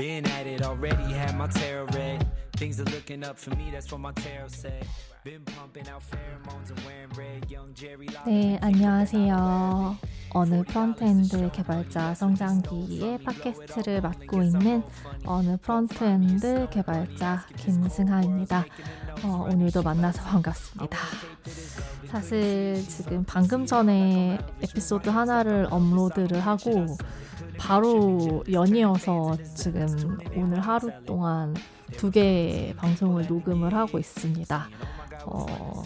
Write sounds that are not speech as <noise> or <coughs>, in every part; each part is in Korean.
Been at it already, had my tarot read. Things are looking up for me, that's what my tarot said. Been pumping out pheromones and wearing red. Young Jerry 네, 안녕하세요. 어느 프론트엔드 개발자 성장기의 팟캐스트를 맡고 있는 어느 프론트엔드 개발자 김승하입니다. 어, 오늘도 만나서 반갑습니다. 사실 지금 방금 전에 에피소드 하나를 업로드를 하고 바로 연이어서 지금 오늘 하루 동안 두 개의 방송을 녹음을 하고 있습니다. 어,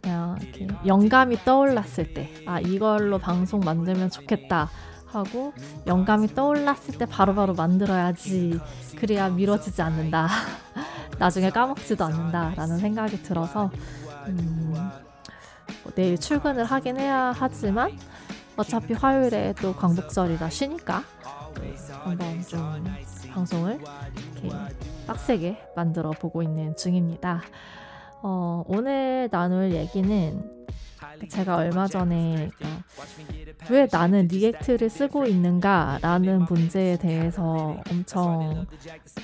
그냥 이렇게 영감이 떠올랐을 때, 아, 이걸로 방송 만들면 좋겠다 하고, 영감이 떠올랐을 때 바로바로 만들어야지. 그래야 미뤄지지 않는다. <laughs> 나중에 까먹지도 않는다. 라는 생각이 들어서, 음, 뭐 내일 출근을 하긴 해야 하지만, 어차피 화요일에 또 광복절이라 쉬니까 한번 좀 방송을 이렇게 빡세게 만들어 보고 있는 중입니다. 어, 오늘 나눌 얘기는 제가 얼마 전에 그러니까 왜 나는 React를 쓰고 있는가라는 문제에 대해서 엄청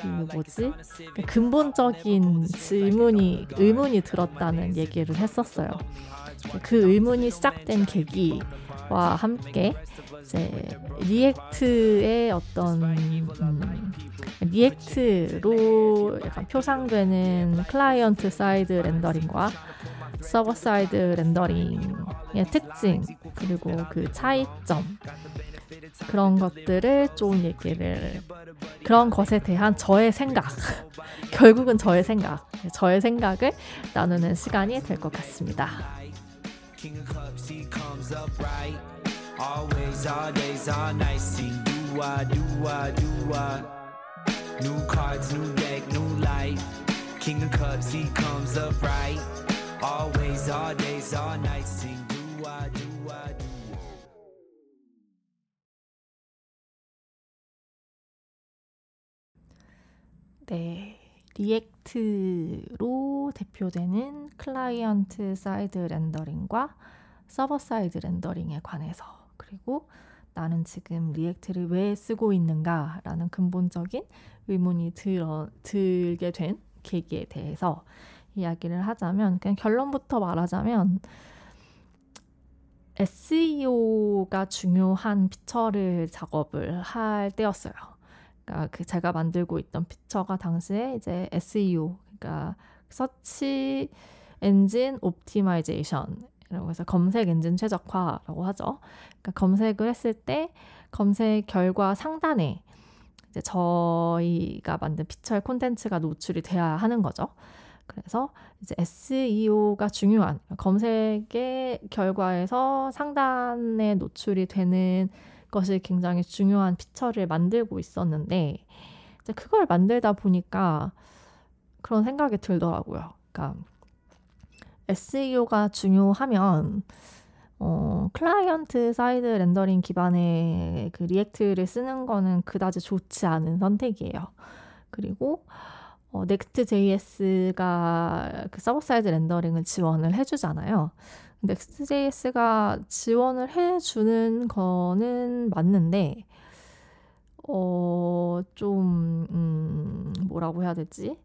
그 뭐지 근본적인 질문이 의문이 들었다는 얘기를 했었어요. 그 의문이 시작된 계기 와 함께 이제 React의 어떤 음, React로 약간 표상되는 client side rendering과 server side rendering의 특징 그리고 그 차이점 그런 것들을 좀 얘기를 그런 것에 대한 저의 생각 <laughs> 결국은 저의 생각 저의 생각을 나누는 시간이 될 것 같습니다. King of Cups, he comes up right. Always, all days, all nights. Sing do I, do I, do I. New cards, new deck, new life. King of Cups, he comes up right. Always, all days, all nights. Sing do I, do I, do I. 네. React로 대표되는 client side rendering과 server side rendering에 관해서 그리고 나는 지금 React를 왜 쓰고 있는가라는 근본적인 의문이 들어, 들게 된 계기에 대해서 이야기를 하자면 그냥 결론부터 말하자면 SEO가 중요한 feature를 작업을 할 때였어요. 그러니까 그 제가 만들고 있던 피처가 당시에 이제 SEO, 그러니까 search engine optimization 이라고 해서 검색 엔진 최적화라고 하죠. 그러니까 검색을 했을 때 검색 결과 상단에 이제 저희가 만든 피처의 콘텐츠가 노출이 돼야 하는 거죠. 그래서 이제 SEO가 중요한 검색의 결과에서 상단에 노출이 되는 것이 굉장히 중요한 feature를 만들고 있었는데 이제 그걸 만들다 보니까 그런 생각이 들더라고요. 그러니까 SEO가 중요하면 어, client side rendering 기반의 그 React를 쓰는 거는 그다지 좋지 않은 선택이에요. 그리고 어, Next.js가 그 server side rendering을 지원을 해주잖아요. Next.js가 지원을 해주는 거는 맞는데, 어, 좀, 음, 뭐라고 해야 되지?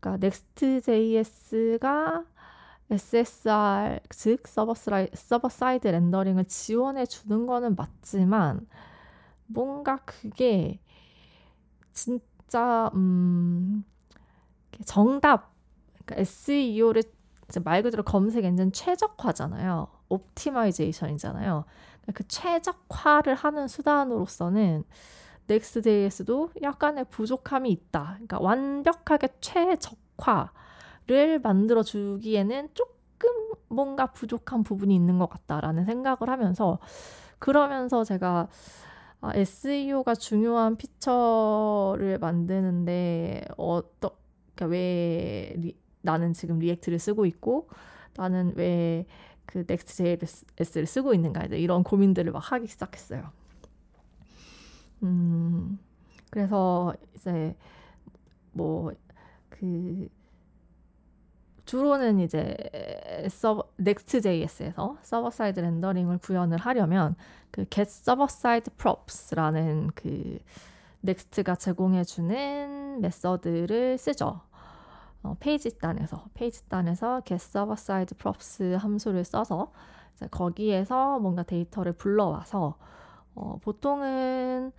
그러니까 Next.js가 SSR, 즉 서버, 스라이, server side rendering을 지원해 주는 거는 맞지만, 뭔가 그게 진짜, 음, 정답, 그러니까 SEO를 말 그대로 검색 엔진 최적화잖아요. optimization이잖아요. 그 최적화를 하는 수단으로서는 Next.js도 약간의 부족함이 있다. 그러니까 완벽하게 최적화를 만들어 주기에는 뭔가 부족한 부분이 있는 것 같다라는 생각을 하면서 그러면서 제가 아, SEO가 중요한 feature를 만드는데 어떠 그러니까 왜 리, 나는 지금 React를 쓰고 있고 나는 왜그 Next.js를 쓰고 있는가 이런 고민들을 막 하기 시작했어요. 음 그래서 이제 뭐 그 주로는 이제 서버 Next.js에서 server side rendering을 구현을 하려면 그 get server side props라는 그 Next가 제공해주는 method를 쓰죠. 어, 페이지 단에서 페이지 단에서 get server side props 함수를 써서 거기에서 뭔가 데이터를 불러와서 어, 보통은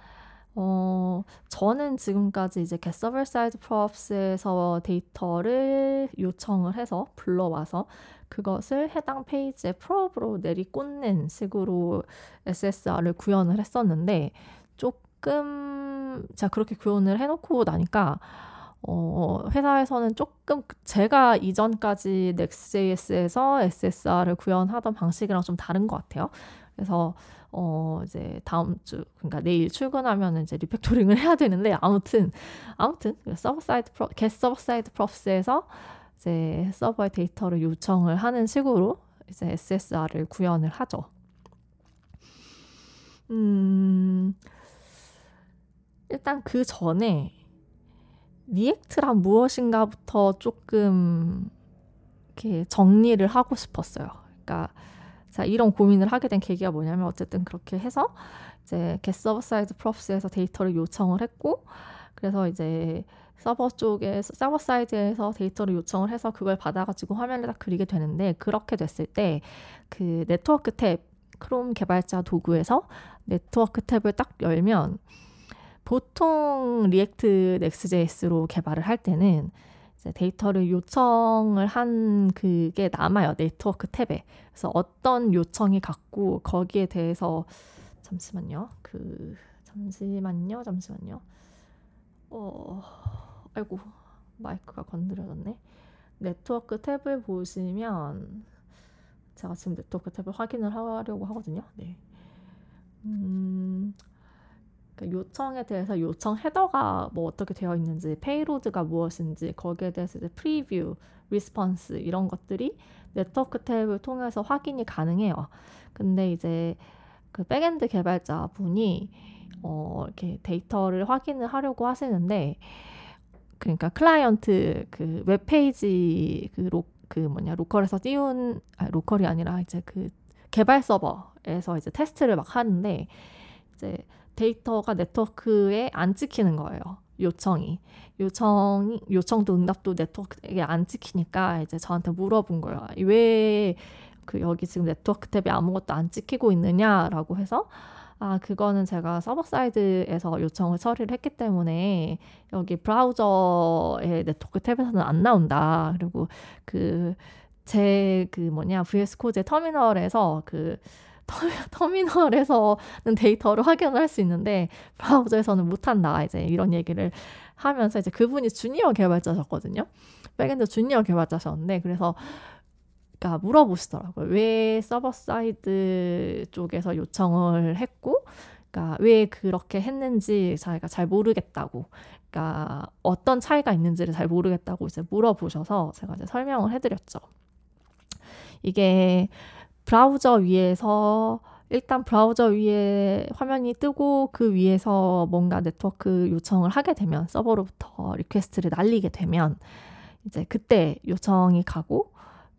어, 저는 지금까지 이제 get server side props에서 데이터를 요청을 해서 불러와서 그것을 해당 페이지에 prop으로 내리꽂는 식으로 SSR을 구현을 했었는데 조금 제가 그렇게 구현을 해놓고 나니까 어, 회사에서는 조금 제가 이전까지 Next.js에서 SSR을 구현하던 방식이랑 좀 다른 것 같아요. 그래서 어 이제 다음 주 그러니까 내일 출근하면 이제 refactoring을 <laughs> 해야 되는데 아무튼 아무튼 server side pro get server side props에서 이제 서버의 데이터를 요청을 하는 식으로 이제 SSR을 구현을 하죠. 음 일단 그 전에 React란 무엇인가부터 조금 이렇게 정리를 하고 싶었어요. 그러니까 자, 이런 고민을 하게 된 계기가 뭐냐면 어쨌든 그렇게 해서 이제 side props에서 데이터를 요청을 했고 그래서 이제 서버 쪽에 server side에서 데이터를 요청을 해서 그걸 받아가지고 화면에 딱 그리게 되는데 그렇게 됐을 때 그 네트워크 tab Chrome 개발자 도구에서 네트워크 tab을 딱 열면 보통 React Next.js로 개발을 할 때는 데이터를 요청을 한 그게 남아요. 네트워크 tab에. 그래서 어떤 요청이 갔고 거기에 대해서 잠시만요. 그 잠시만요. 잠시만요. 어 아이고 마이크가 건드려졌네. 네트워크 tab을 보시면 제가 지금 네트워크 tab을 확인을 하려고 하거든요. 네. 음, 그 요청에 대해서 요청 header가 뭐 어떻게 되어 있는지, payload가 무엇인지, 거기에 대해서 이제 preview, response 이런 것들이 네트워크 tab을 통해서 확인이 가능해요. 근데 이제 그 backend 개발자 분이 어 이렇게 데이터를 확인을 하려고 하시는데 그러니까 client 그 웹페이지 그, 로, 그 뭐냐 local에서 띄운 아 local이 아니라 이제 그 개발 서버에서 이제 테스트를 막 하는데 이제 데이터가 네트워크에 안 찍히는 거예요. 요청이. 요청이, 요청도 응답도 네트워크에 안 찍히니까 이제 저한테 물어본 거예요. 왜 그 여기 지금 네트워크 tab에 아무것도 안 찍히고 있느냐라고 해서 아, 그거는 제가 server side에서 요청을 처리를 했기 때문에 여기 브라우저의 네트워크 tab에서는 안 나온다. 그리고 그, 제그 뭐냐, VS Code의 터미널에서 그 <laughs> 터미널에서는 데이터를 확인을 할 수 있는데 브라우저에서는 못한다. 이제 이런 얘기를 하면서 이제 그분이 주니어 개발자셨거든요. backend 주니어 개발자셨는데 그래서 그러니까 물어보시더라고요. 왜 server side 쪽에서 요청을 했고, 그러니까 왜 그렇게 했는지 자기가 잘 모르겠다고, 그러니까 어떤 차이가 있는지를 잘 모르겠다고 이제 물어보셔서 제가 이제 설명을 해드렸죠. 이게 브라우저 위에서 일단 브라우저 위에 화면이 뜨고 그 위에서 뭔가 네트워크 요청을 하게 되면 서버로부터 request를 날리게 되면 이제 그때 요청이 가고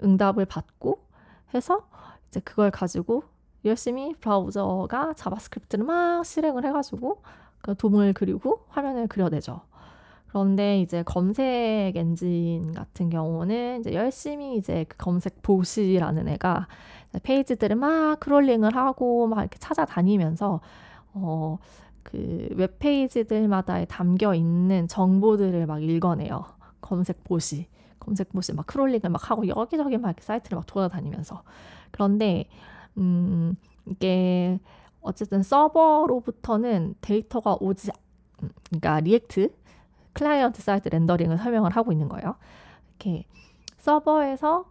응답을 받고 해서 이제 그걸 가지고 열심히 브라우저가 JavaScript를 막 실행을 해가지고 그 DOM을 그리고 화면을 그려내죠. 그런데 이제 검색 엔진 같은 경우는 이제 열심히 이제 그 검색 bot이라는 애가 페이지들을 막 crawling을 하고 막 이렇게 찾아다니면서 어, 그 웹페이지들마다 담겨 있는 정보들을 막 읽어내요. 검색 bot이. 검색 bot이 막 crawling을 막 하고 여기저기 막 사이트를 막 돌아다니면서. 그런데, 음, 이게 어쨌든 서버로부터는 데이터가 오지, 음, 그러니까 React, client side rendering을 설명을 하고 있는 거예요. 이렇게 서버에서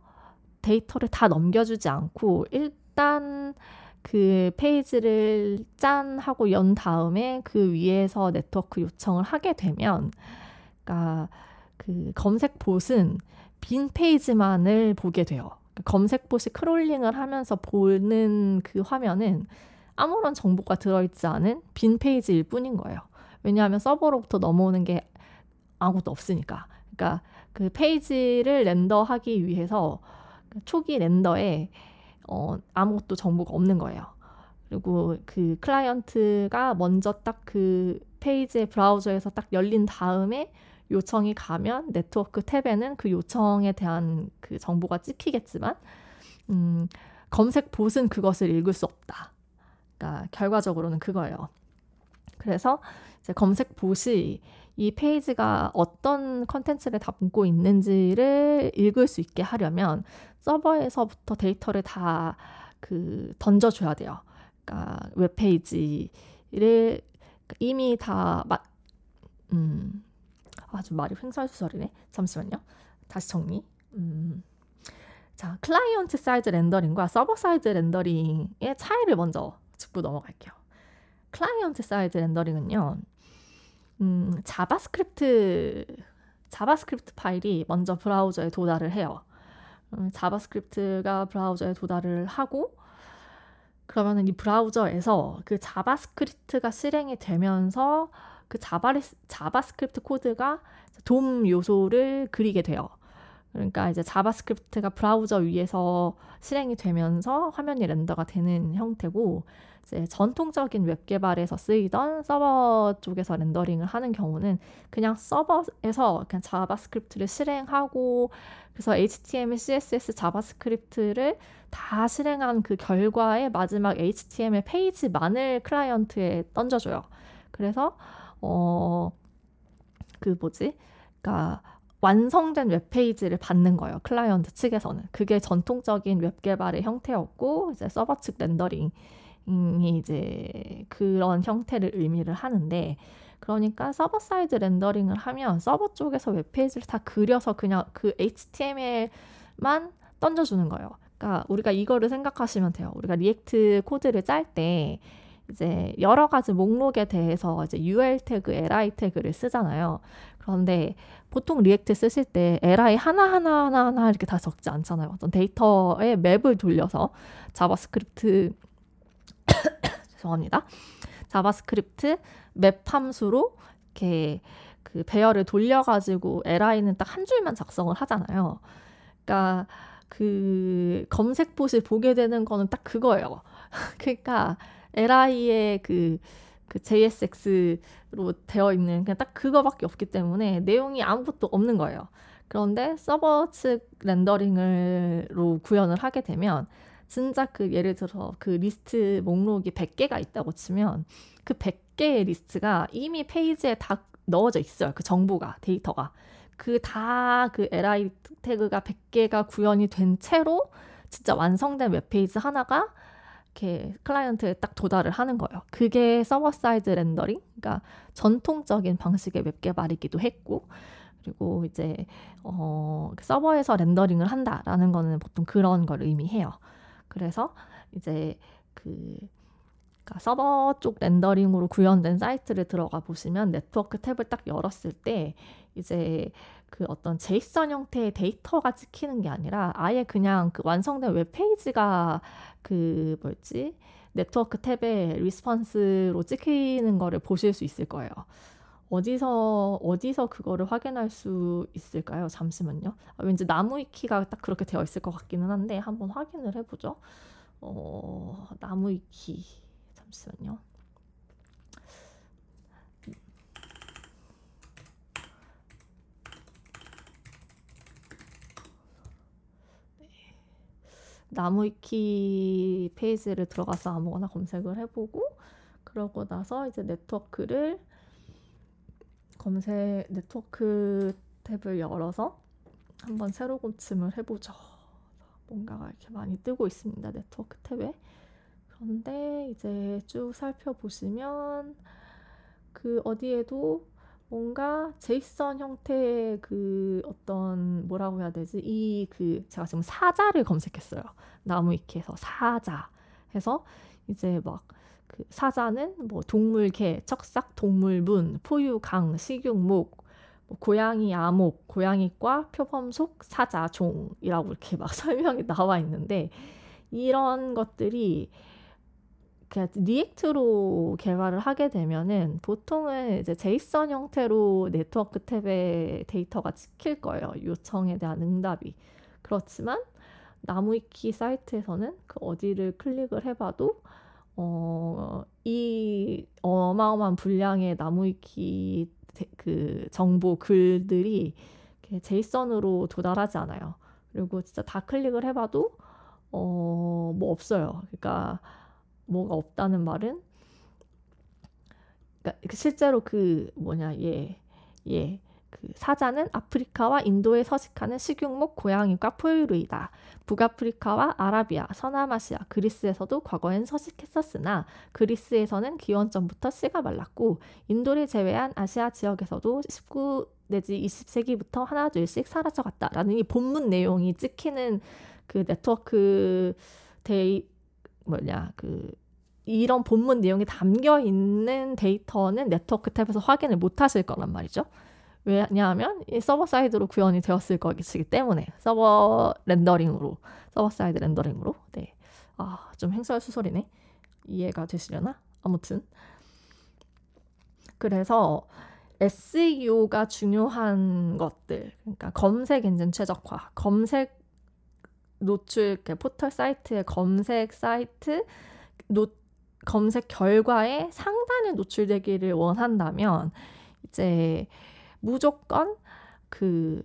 데이터를 다 넘겨주지 않고 일단 그 페이지를 짠 하고 연 다음에 그 위에서 네트워크 요청을 하게 되면 그러니까 그 검색 bot은 빈 페이지만을 보게 돼요. 그러니까 검색 bot이 crawling을 하면서 보는 그 화면은 아무런 정보가 들어있지 않은 빈 페이지일 뿐인 거예요. 왜냐하면 서버로부터 넘어오는 게 아무것도 없으니까. 그러니까 그 페이지를 render하기 위해서 초기 render에 어, 아무것도 정보가 없는 거예요. 그리고 그 클라이언트가 먼저 딱 그 페이지의 브라우저에서 딱 열린 다음에 요청이 가면 네트워크 탭에는 그 요청에 대한 그 정보가 찍히겠지만 음, 검색 bot은 그것을 읽을 수 없다. 그러니까 결과적으로는 그거예요. 그래서 이제 검색 bot이 이 페이지가 어떤 컨텐츠를 담고 있는지를 읽을 수 있게 하려면 서버에서부터 데이터를 다 그 던져줘야 돼요. 그러니까 웹페이지를 이미 다 마, 음, 아주 말이 횡설수설이네. 잠시만요. 다시 정리. 음. 자, client side rendering과 server side rendering의 차이를 먼저 짚고 넘어갈게요. client side rendering은요. 음, JavaScript JavaScript 파일이 먼저 브라우저에 도달을 해요. 음, JavaScript가 브라우저에 도달을 하고 그러면은 이 브라우저에서 그 JavaScript가 실행이 되면서 그 Java, JavaScript 코드가 DOM 요소를 그리게 돼요. 그러니까 이제 JavaScript가 브라우저 위에서 실행이 되면서 화면이 render가 되는 형태고 이제 전통적인 웹 개발에서 쓰이던 서버 쪽에서 rendering을 하는 경우는 그냥 서버에서 그냥 JavaScript를 실행하고 그래서 HTML, CSS, JavaScript를 다 실행한 그 결과에 마지막 HTML 페이지만을 클라이언트에 던져줘요. 그래서 어 그 뭐지? 그러니까 완성된 웹페이지를 받는 거예요. 클라이언트 측에서는. 그게 전통적인 웹 개발의 형태였고 이제 서버 측 rendering이 이제 그런 형태를 의미를 하는데 그러니까 server side rendering을 하면 서버 쪽에서 웹페이지를 다 그려서 그냥 그 HTML만 던져주는 거예요. 그러니까 우리가 이거를 생각하시면 돼요. 우리가 React 코드를 짤 때 이제 여러 가지 목록에 대해서 이제 UL 태그, LI 태그를 쓰잖아요. 그런데 보통 React 쓰실 때 LI 하나 하나 하나 이렇게 다 적지 않잖아요. 어떤 데이터의 map을 돌려서 JavaScript <coughs> 죄송합니다. JavaScript map 함수로 이렇게 그 배열을 돌려가지고 LI는 딱 한 줄만 작성을 하잖아요. 그러니까 그 검색 bot을 보게 되는 거는 딱 그거예요. <laughs> 그러니까 LI의 그, 그 JSX로 되어 있는 그냥 딱 그거밖에 없기 때문에 내용이 아무것도 없는 거예요. 그런데 서버 측 rendering으로 구현을 하게 되면 진짜 그 예를 들어 그 리스트 목록이 100개가 있다고 치면 그 100개의 리스트가 이미 페이지에 다 넣어져 있어요. 그 정보가, 데이터가. 그 다그 그 LI 태그가 100개가 구현이 된 채로 진짜 완성된 웹페이지 하나가 이렇게 클라이언트에 딱 도달을 하는 거예요. 그게 server side rendering, 그러니까 전통적인 방식의 웹 개발이기도 했고, 그리고 이제 어, 서버에서 rendering을 한다라는 거는 보통 그런 걸 의미해요. 그래서 이제 그 그러니까 서버 쪽 rendering으로 구현된 사이트를 들어가 보시면 네트워크 탭을 딱 열었을 때 이제 그 어떤 JSON 형태의 데이터가 찍히는 게 아니라 아예 그냥 그 완성된 웹 페이지가 그 뭐였지 네트워크 탭에 response로 찍히는 거를 보실 수 있을 거예요. 어디서 어디서 그거를 확인할 수 있을까요? 잠시만요. 아, 왠지 나무 위키가 딱 그렇게 되어 있을 것 같기는 한데 한번 확인을 해보죠. 어, 나무 위키 잠시만요. 나무위키 페이지를 들어가서 아무거나 검색을 해보고 그러고 나서 이제 네트워크를 검색 네트워크 탭을 열어서 한번 새로 고침을 해보죠. 뭔가가 이렇게 많이 뜨고 있습니다. 네트워크 탭에. 그런데 이제 쭉 살펴보시면 그 어디에도 뭔가 제이슨 형태의 그 어떤 뭐라고 해야 되지? 이 그 제가 지금 사자를 검색했어요. 나무위키에서 사자 해서 이제 막 그 사자는 뭐 동물 개, 척삭 동물문, 포유 강, 식육목, 뭐 고양이아목, 고양이과, 표범속, 사자, 종이라고 이렇게 막 <laughs> 설명이 나와 있는데 이런 것들이 그냥 React로 개발을 하게 되면은 보통은 이제 JSON 형태로 네트워크 탭에 데이터가 찍힐 거예요. 요청에 대한 응답이. 그렇지만 나무위키 사이트에서는 그 어디를 클릭을 해봐도 어, 이 어마어마한 분량의 나무위키 그 정보 글들이 제이슨으로 도달하지 않아요. 그리고 진짜 다 클릭을 해봐도 어, 뭐 없어요. 그러니까 뭐가 없다는 말은 그러니까 실제로 그 뭐냐 얘얘그 사자는 아프리카와 인도에 서식하는 식육목 고양이과 포유류이다. 북아프리카와 아라비아, 서남아시아, 그리스에서도 과거엔 서식했었으나 그리스에서는 기원전부터 씨가 말랐고 인도를 제외한 아시아 지역에서도 19 내지 20세기부터 하나둘씩 사라져갔다라는 이 본문 내용이 찍히는 그 네트워크 데이 뭐냐 그 이런 본문 내용이 담겨 있는 데이터는 네트워크 탭에서 확인을 못 하실 거란 말이죠. 왜냐하면 이 server side로 구현이 되었을 것이기 때문에 server rendering으로 server side rendering으로 네. 아, 좀 횡설수설이네. 이해가 되시려나? 아무튼 그래서 SEO가 중요한 것들, 그러니까 검색 엔진 최적화, 검색 노출 포털 사이트의 검색 사이트 노, 검색 결과에 상단에 노출되기를 원한다면 이제 무조건 그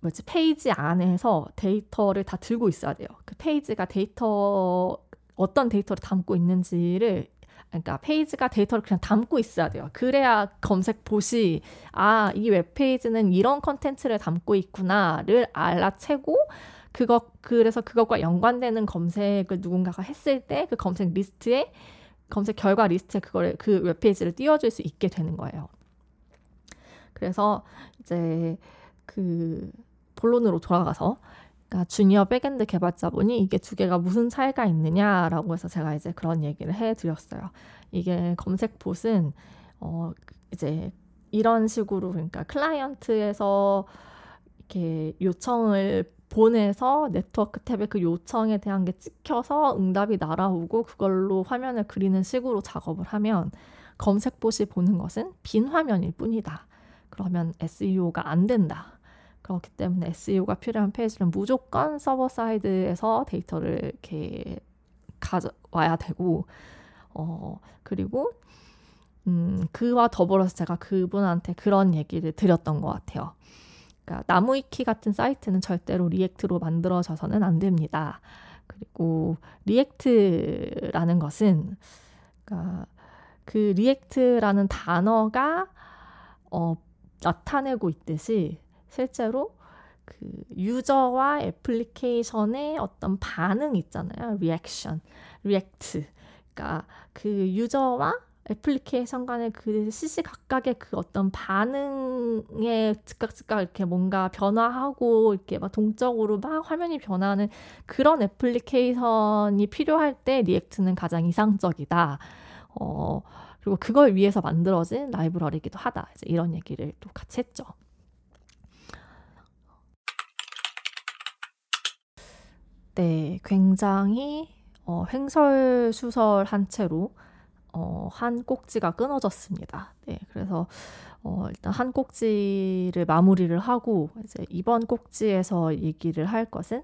뭐지 페이지 안에서 데이터를 다 들고 있어야 돼요. 그 페이지가 데이터 어떤 데이터를 담고 있는지를 그러니까 페이지가 데이터를 그냥 담고 있어야 돼요. 그래야 검색 봇이 아, 이 웹페이지는 이런 컨텐츠를 담고 있구나를 알아채고 그거 그래서 그것과 연관되는 검색을 누군가가 했을 때 그 검색 리스트에 검색 결과 리스트에 그거를 그 웹페이지를 띄워줄 수 있게 되는 거예요. 그래서 이제 그 본론으로 돌아가서 그러니까 주니어 backend 개발자분이 이게 두 개가 무슨 차이가 있느냐라고 해서 제가 이제 그런 얘기를 해드렸어요. 이게 검색 봇은 어 이제 이런 식으로 그러니까 클라이언트에서 이렇게 요청을 보내서 네트워크 탭에 그 요청에 대한 게 찍혀서 응답이 날아오고 그걸로 화면을 그리는 식으로 작업을 하면 검색봇이 보는 것은 빈 화면일 뿐이다. 그러면 SEO가 안 된다. 그렇기 때문에 SEO가 필요한 페이지는 무조건 server side에서 데이터를 이렇게 가져와야 되고, 어, 그리고, 음, 그와 더불어서 제가 그분한테 그런 얘기를 드렸던 것 같아요. 그러니까 나무위키 같은 사이트는 절대로 React로 만들어져서는 안 됩니다. 그리고 React라는 것은 그러니까 그 react라는 단어가 어, 나타내고 있듯이 실제로 그 유저와 애플리케이션의 어떤 반응 있잖아요. Reaction, react. 그러니까 그 유저와 애플리케이션 간의 그 시시각각의 그 어떤 반응에 즉각 즉각 이렇게 뭔가 변화하고 이렇게 막 동적으로 막 화면이 변하는 그런 애플리케이션이 필요할 때 React는 가장 이상적이다. 어, 그리고 그걸 위해서 만들어진 라이브러리이기도 하다. 이제 이런 얘기를 또 같이 했죠. 네, 굉장히 어, 횡설수설한 채로 어, 한 꼭지가 끊어졌습니다. 네, 그래서 어, 일단 한 꼭지를 마무리를 하고 이제 이번 꼭지에서 얘기를 할 것은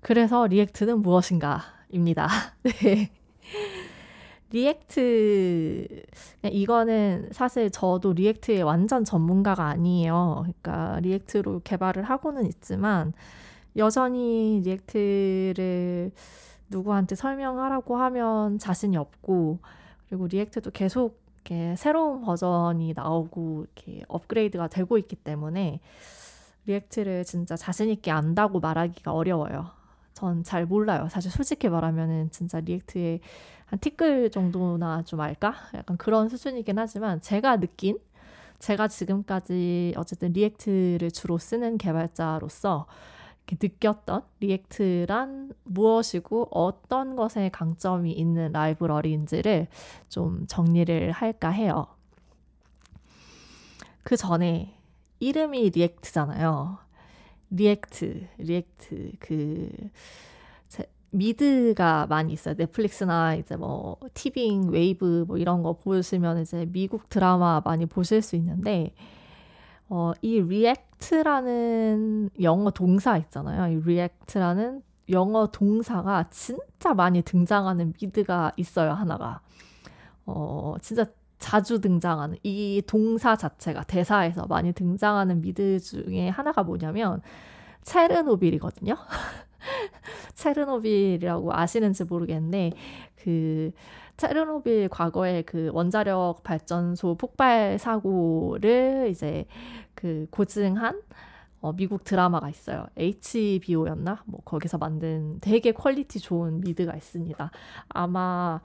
그래서 React는 무엇인가입니다. <laughs> 네. React 이거는 사실 저도 React의 완전 전문가가 아니에요. 그러니까 React로 개발을 하고는 있지만 여전히 React를 누구한테 설명하라고 하면 자신이 없고 그리고 React도 계속 이렇게 새로운 버전이 나오고 이렇게 업그레이드가 되고 있기 때문에 React를 진짜 자신 있게 안다고 말하기가 어려워요. 전 잘 몰라요. 사실 솔직히 말하면은 진짜 React의 한 티끌 정도나 좀 알까? 약간 그런 수준이긴 하지만 제가 느낀 제가 지금까지 어쨌든 React를 주로 쓰는 개발자로서 느꼈던 React란 무엇이고 어떤 것에 강점이 있는 라이브러리인지를 좀 정리를 할까 해요. 그 전에 이름이 React잖아요. React, react, 그, 미드가 많이 있어요. 넷플릭스나 이제 뭐 티빙, 웨이브 뭐 이런 거 보시면 이제 미국 드라마 많이 보실 수 있는데 어, 이 react라는 영어 동사 있잖아요. 이 react라는 영어 동사가 진짜 많이 등장하는 미드가 있어요. 하나가. 어, 진짜 자주 등장하는 이 동사 자체가 대사에서 많이 등장하는 미드 중에 하나가 뭐냐면 체르노빌이거든요. <laughs> 체르노빌이라고 아시는지 모르겠는데 그 체르노빌 과거에 그 원자력 발전소 폭발 사고를 이제 그 고증한 어, 미국 드라마가 있어요. HBO였나? 뭐 거기서 만든 되게 퀄리티 좋은 미드가 있습니다. 아마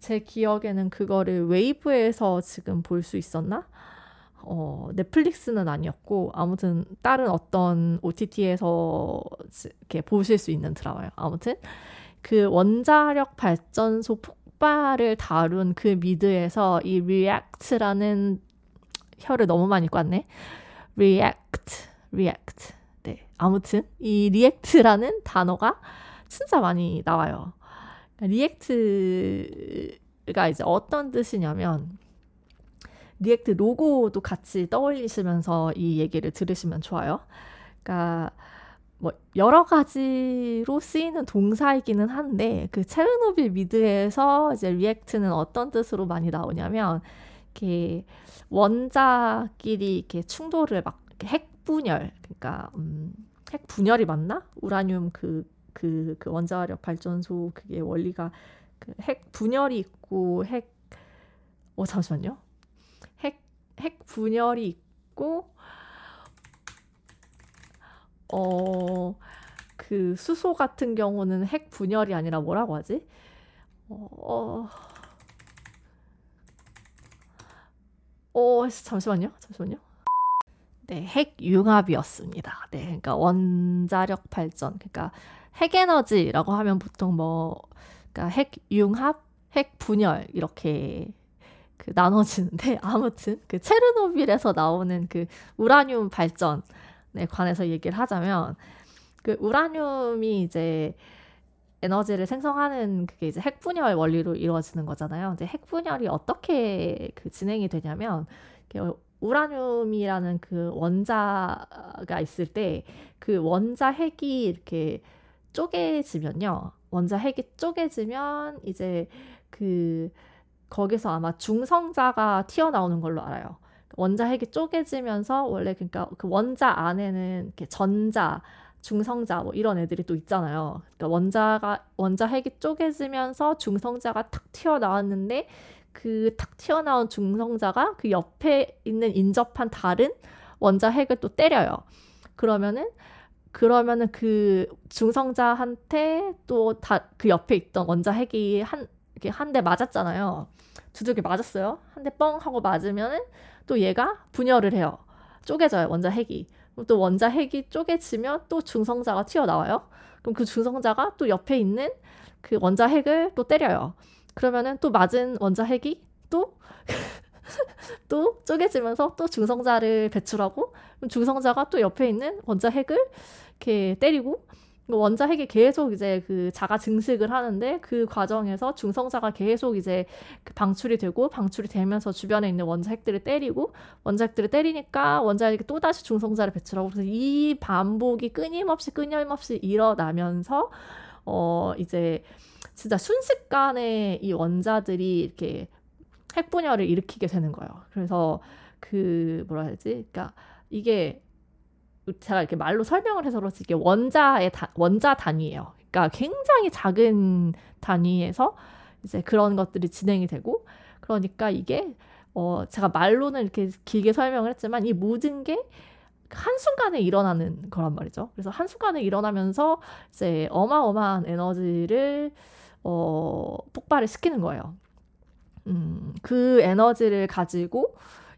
제 기억에는 그거를 웨이브에서 지금 볼 수 있었나? 어, 넷플릭스는 아니었고 아무튼 다른 어떤 OTT에서 이렇게 보실 수 있는 드라마예요. 아무튼 그 원자력 발전소 폭발을 다룬 그 미드에서 이 react라는 혀를 너무 많이 꿨네. React, react. 네. 아무튼 이 react라는 단어가 진짜 많이 나와요. react가 이제 어떤 뜻이냐면 React 로고도 같이 떠올리시면서 이 얘기를 들으시면 좋아요. 그러니까 뭐 여러 가지로 쓰이는 동사이기는 한데 그 체르노빌 미드에서 이제 react는 어떤 뜻으로 많이 나오냐면 이렇게 원자끼리 이렇게 충돌을 막 핵 분열 그러니까 음, 핵 분열이 맞나? 우라늄 그 그, 그 원자력 발전소 그게 원리가 그 핵 분열이 있고 핵, 어, 잠시만요. 핵, 핵 분열이 있고, 어, 그 수소 같은 경우는 핵 분열이 아니라 뭐라고 하지? 어, 어, 어 잠시만요. 잠시만요. 네, 핵융합이었습니다. 네, 그러니까 원자력 발전, 그러니까 핵에너지라고 하면 보통 뭐 그러니까 핵융합, 핵분열 이렇게 그 나눠지는데 <laughs> 아무튼 그 체르노빌에서 나오는 그 우라늄 발전에 관해서 얘기를 하자면 그 우라늄이 이제 에너지를 생성하는 그게 이제 핵분열 원리로 이루어지는 거잖아요. 이제 핵분열이 어떻게 그 진행이 되냐면 우라늄이라는 그 원자가 있을 때 그 원자 핵이 이렇게 쪼개지면요. 원자 핵이 쪼개지면 이제 그 거기서 아마 중성자가 튀어나오는 걸로 알아요. 원자 핵이 쪼개지면서 원래 그러니까 그 원자 안에는 이렇게 전자, 중성자 뭐 이런 애들이 또 있잖아요. 그러니까 원자가 원자 핵이 쪼개지면서 중성자가 탁 튀어나왔는데 그 탁 튀어나온 중성자가 그 옆에 있는 인접한 다른 원자 핵을 또 때려요. 그러면은 그러면은 그 중성자한테 또 다 그 옆에 있던 원자 핵이 한 이렇게 한 대 맞았잖아요. 두들겨 맞았어요. 한 대 뻥 하고 맞으면은 또 얘가 분열을 해요. 쪼개져요. 원자 핵이. 또 원자 핵이 쪼개지면 또 중성자가 튀어나와요. 그럼 그 중성자가 또 옆에 있는 그 원자 핵을 또 때려요. 그러면은 또 맞은 원자 핵이 또 <laughs> 또 쪼개지면서 또 중성자를 배출하고 중성자가 또 옆에 있는 원자 핵을 이렇게 때리고 원자 핵이 계속 이제 그 자가 증식을 하는데 그 과정에서 중성자가 계속 이제 그 방출이 되고 방출이 되면서 주변에 있는 원자 핵들을 때리고 원자 핵들을 때리니까 원자 핵이 또 다시 중성자를 배출하고 그래서 이 반복이 끊임없이 끊임없이 일어나면서 어 이제 진짜 순식간에 이 원자들이 이렇게 핵분열을 일으키게 되는 거예요. 그래서 그 뭐라 해야 되지? 그러니까 이게 제가 이렇게 말로 설명을 해서 그렇지 이게 원자의 다, 원자 단위예요. 그러니까 굉장히 작은 단위에서 이제 그런 것들이 진행이 되고 그러니까 이게 어 제가 말로는 이렇게 길게 설명을 했지만 이 모든 게 한순간에 일어나는 거란 말이죠. 그래서 한순간에 일어나면서 이제 어마어마한 에너지를 어 폭발을 시키는 거예요. 음, 그 에너지를 가지고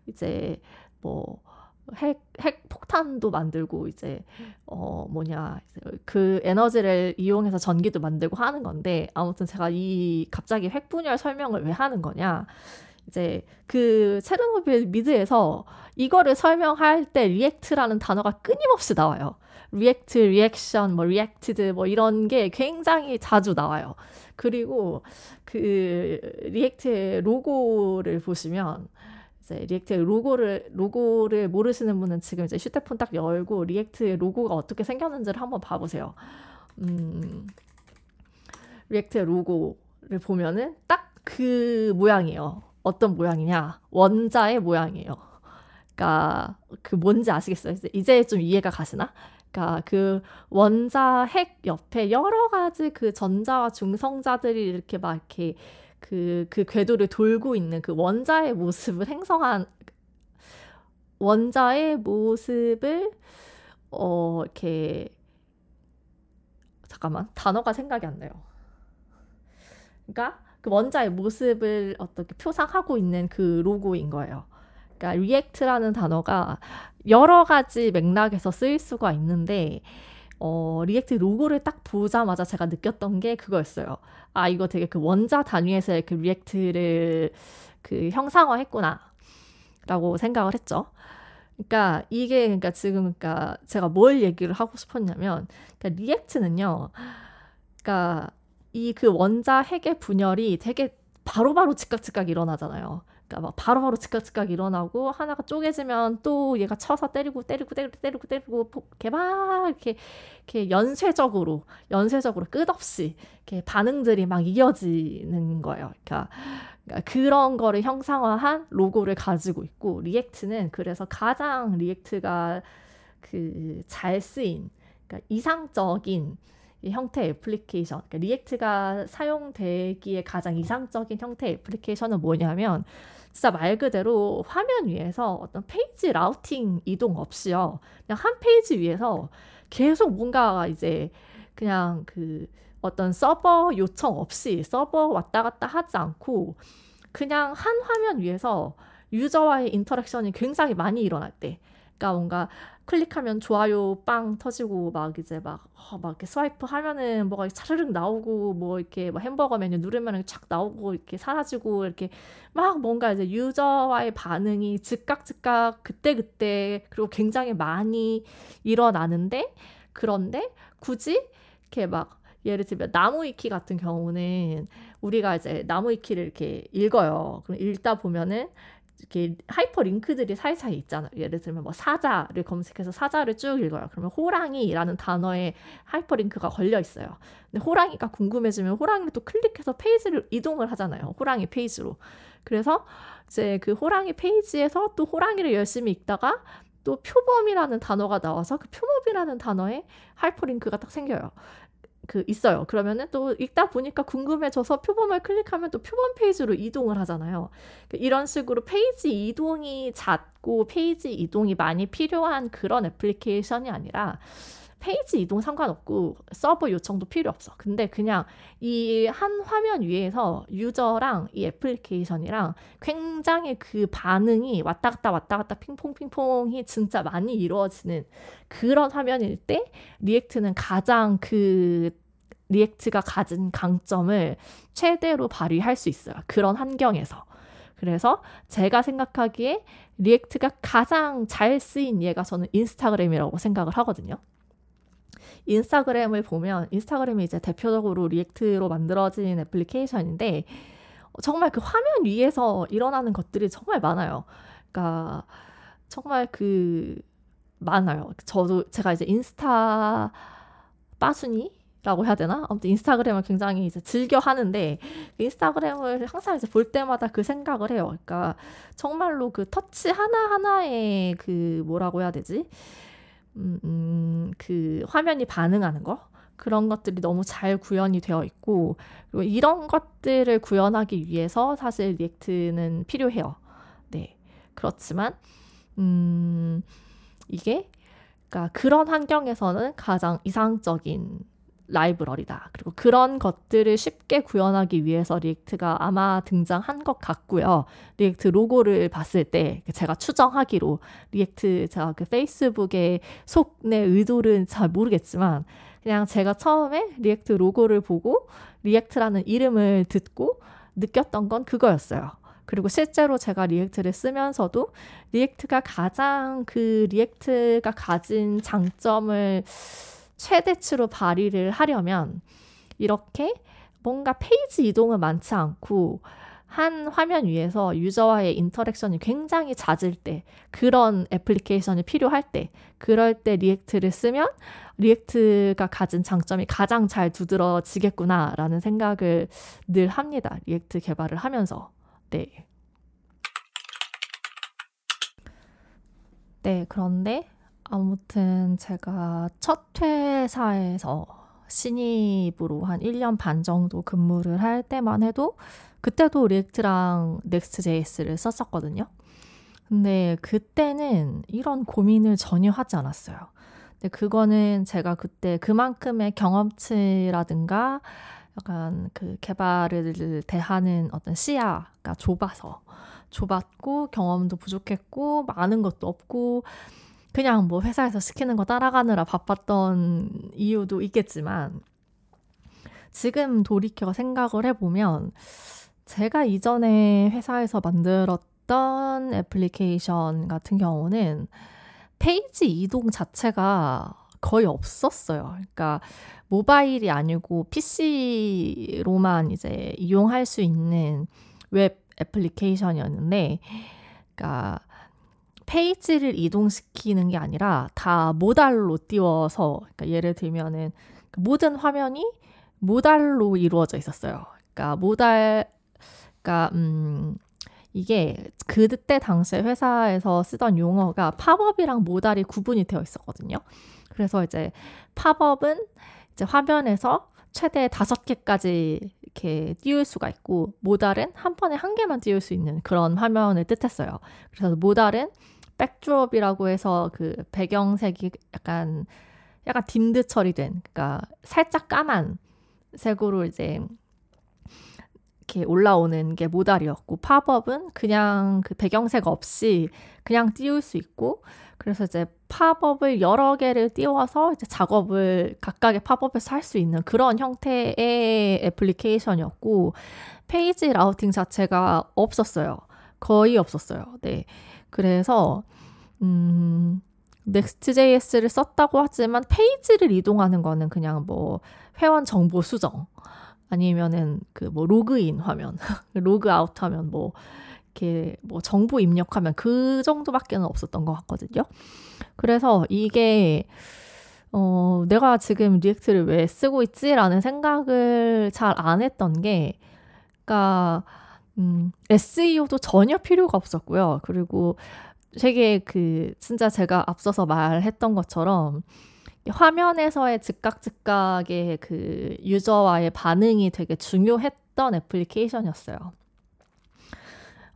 이제 뭐 핵, 핵 폭탄도 만들고 이제 어 뭐냐 그 에너지를 이용해서 전기도 만들고 하는 건데 아무튼 제가 이 갑자기 핵 분열 설명을 왜 하는 거냐 이제 그 체르노빌 미드에서 이거를 설명할 때 react라는 단어가 끊임없이 나와요. react, reaction, 뭐 reacted 뭐 이런 게 굉장히 자주 나와요. 그리고 그 React의 로고를 보시면 이제 React의 로고를 로고를 모르시는 분은 지금 이제 휴대폰 딱 열고 React의 로고가 어떻게 생겼는지를 한번 봐보세요. 음, React의 로고를 보면은 딱 그 모양이에요. 어떤 모양이냐? 원자의 모양이에요. 그러니까 그 뭔지 아시겠어요? 이제 좀 이해가 가시나? 그러니까 그 원자 핵 옆에 여러 가지 그 전자와 중성자들이 이렇게 막 이렇게 그, 그 궤도를 돌고 있는 그 원자의 모습을 형상한 원자의 모습을 어 이렇게 잠깐만 단어가 생각이 안 나요. 그러니까 그 원자의 모습을 어떻게 표상하고 있는 그 로고인 거예요. 그러니까 react라는 단어가 여러 가지 맥락에서 쓰일 수가 있는데 어, React 로고를 딱 보자마자 제가 느꼈던 게 그거였어요. 아, 이거 되게 그 원자 단위에서의 그 react를 그 형상화 했구나. 라고 생각을 했죠. 그러니까 이게 그러니까 지금 그러니까 제가 뭘 얘기를 하고 싶었냐면 그러니까 리액트는요. 그러니까 이 그 원자 핵의 분열이 되게 바로바로 바로 즉각 즉각 일어나잖아요. 그러니까 막 바로바로 즉각즉각 일어나고 하나가 쪼개지면 또 얘가 쳐서 때리고 때리고 때리고 때리고 때리고 이렇게 막 이렇게 이렇게 연쇄적으로 연쇄적으로 끝없이 이렇게 반응들이 막 이어지는 거예요. 그러니까, 그러니까 그런 거를 형상화한 로고를 가지고 있고 React는 그래서 가장 React가 그 잘 쓰인 그러니까 이상적인 형태 애플리케이션, 그러니까 React가 사용되기에 가장 이상적인 형태 애플리케이션은 뭐냐면 진짜 말 그대로 화면 위에서 어떤 페이지 routing 이동 없이요. 그냥 한 페이지 위에서 계속 뭔가 이제 그냥 그 어떤 서버 요청 없이 서버 왔다 갔다 하지 않고 그냥 한 화면 위에서 유저와의 interaction이 굉장히 많이 일어날 때 그러니까 뭔가 클릭하면 좋아요 빵 터지고 막 이제 막, 어, 막 이렇게 swipe 하면은 뭐가 차르륵 나오고 뭐 이렇게 뭐 햄버거 메뉴 누르면 쫙 나오고 이렇게 사라지고 이렇게 막 뭔가 이제 유저와의 반응이 즉각 즉각 그때 그때 그리고 굉장히 많이 일어나는데 그런데 굳이 이렇게 막 예를 들면 나무 위키 같은 경우는 우리가 이제 나무 위키를 이렇게 읽어요. 그럼 읽다 보면은 이렇게 하이퍼 링크들이 사이사이 있잖아요. 예를 들면 뭐 사자를 검색해서 사자를 쭉 읽어요. 그러면 호랑이라는 단어에 하이퍼 링크가 걸려 있어요. 근데 호랑이가 궁금해지면 호랑이를 또 클릭해서 페이지를 이동을 하잖아요. 호랑이 페이지로. 그래서 이제 그 호랑이 페이지에서 또 호랑이를 열심히 읽다가 또 표범이라는 단어가 나와서 그 표범이라는 단어에 하이퍼링크가 딱 생겨요. 그 있어요. 그러면은 또 읽다 보니까 궁금해져서 표범을 클릭하면 또 표범 페이지로 이동을 하잖아요. 그러니까 이런 식으로 페이지 이동이 잦고 페이지 이동이 많이 필요한 그런 애플리케이션이 아니라 페이지 이동 상관없고 서버 요청도 필요 없어. 근데 그냥 이 한 화면 위에서 유저랑 이 애플리케이션이랑 굉장히 그 반응이 왔다 갔다 왔다 갔다 핑퐁 핑퐁이 진짜 많이 이루어지는 그런 화면일 때 React는 가장 그 React가 가진 강점을 최대로 발휘할 수 있어요. 그런 환경에서. 그래서 제가 생각하기에 React가 가장 잘 쓰인 예가 저는 인스타그램이라고 생각을 하거든요. 인스타그램을 보면 인스타그램이 이제 대표적으로 React로 만들어진 애플리케이션인데 정말 그 화면 위에서 일어나는 것들이 정말 많아요. 그러니까 정말 그 많아요. 저도 제가 이제 인스타 빠순이 라고 해야 되나? 아무튼 인스타그램을 굉장히 이제 즐겨 하는데 인스타그램을 항상 이제 볼 때마다 그 생각을 해요. 그러니까 정말로 그 터치 하나 하나에 그 뭐라고 해야 되지? 음, 음, 그 화면이 반응하는 거 그런 것들이 너무 잘 구현이 되어 있고 그리고 이런 것들을 구현하기 위해서 사실 React는 필요해요. 네 그렇지만 음 이게 그러니까 그런 환경에서는 가장 이상적인 라이브러리다. 그리고 그런 것들을 쉽게 구현하기 위해서 React가 아마 등장한 것 같고요. React 로고를 봤을 때 제가 추정하기로 React 제가 그 페이스북의 속내 의도를 잘 모르겠지만 그냥 제가 처음에 React 로고를 보고 React라는 이름을 듣고 느꼈던 건 그거였어요. 그리고 실제로 제가 React를 쓰면서도 React가 가장 그 React가 가진 장점을 최대치로 발휘를 하려면 이렇게 뭔가 페이지 이동은 많지 않고 한 화면 위에서 유저와의 interaction이 굉장히 잦을 때 그런 애플리케이션이 필요할 때 그럴 때 React를 쓰면 React가 가진 장점이 가장 잘 두드러지겠구나라는 생각을 늘 합니다. React 개발을 하면서. 네. 네, 그런데 아무튼 제가 첫 회사에서 신입으로 한 1년 반 정도 근무를 할 때만 해도 그때도 React랑 Next.js를 썼었거든요. 근데 그때는 이런 고민을 전혀 하지 않았어요. 근데 그거는 제가 그때 그만큼의 경험치라든가 약간 그 개발을 대하는 어떤 시야가 좁아서 좁았고 경험도 부족했고 많은 것도 없고 그냥 뭐 회사에서 시키는 거 따라가느라 바빴던 이유도 있겠지만 지금 돌이켜 생각을 해보면 제가 이전에 회사에서 만들었던 애플리케이션 같은 경우는 페이지 이동 자체가 거의 없었어요. 그러니까 모바일이 아니고 PC로만 이제 이용할 수 있는 웹 애플리케이션이었는데, 그러니까 페이지를 이동시키는 게 아니라 다 modal로 띄워서 그러니까 예를 들면은 그 모든 화면이 모달로 이루어져 있었어요. 그러니까 모달 그러니까 음 이게 그때 당시에 회사에서 쓰던 용어가 팝업이랑 모달이 구분이 되어 있었거든요. 그래서 이제 팝업은 이제 화면에서 최대 다섯 개까지 이렇게 띄울 수가 있고 모달은 한 번에 한 개만 띄울 수 있는 그런 화면을 뜻했어요. 그래서 모달은 백드롭이라고 해서 그 배경색이 약간 약간 dimmed 처리된 그러니까 살짝 까만 색으로 이제 이렇게 올라오는 게 modal이었고 팝업은 그냥 그 배경색 없이 그냥 띄울 수 있고 그래서 이제 팝업을 여러 개를 띄워서 이제 작업을 각각의 팝업에서 할 수 있는 그런 형태의 애플리케이션이었고 페이지 routing 자체가 없었어요. 거의 없었어요. 네. 그래서 음 Next.js를 썼다고 하지만 페이지를 이동하는 거는 그냥 뭐 회원 정보 수정 아니면은 그 뭐 로그인 화면, <laughs> 로그아웃 하면 뭐 이렇게 뭐 정보 입력하면 그 정도밖에는 없었던 것 같거든요. 그래서 이게 어, 내가 지금 React를 왜 쓰고 있지라는 생각을 잘 안 했던 게, 그니까, 음, SEO도 전혀 필요가 없었고요. 그리고 되게 그 진짜 제가 앞서서 말했던 것처럼 화면에서의 즉각 즉각의 그 유저와의 반응이 되게 중요했던 애플리케이션이었어요.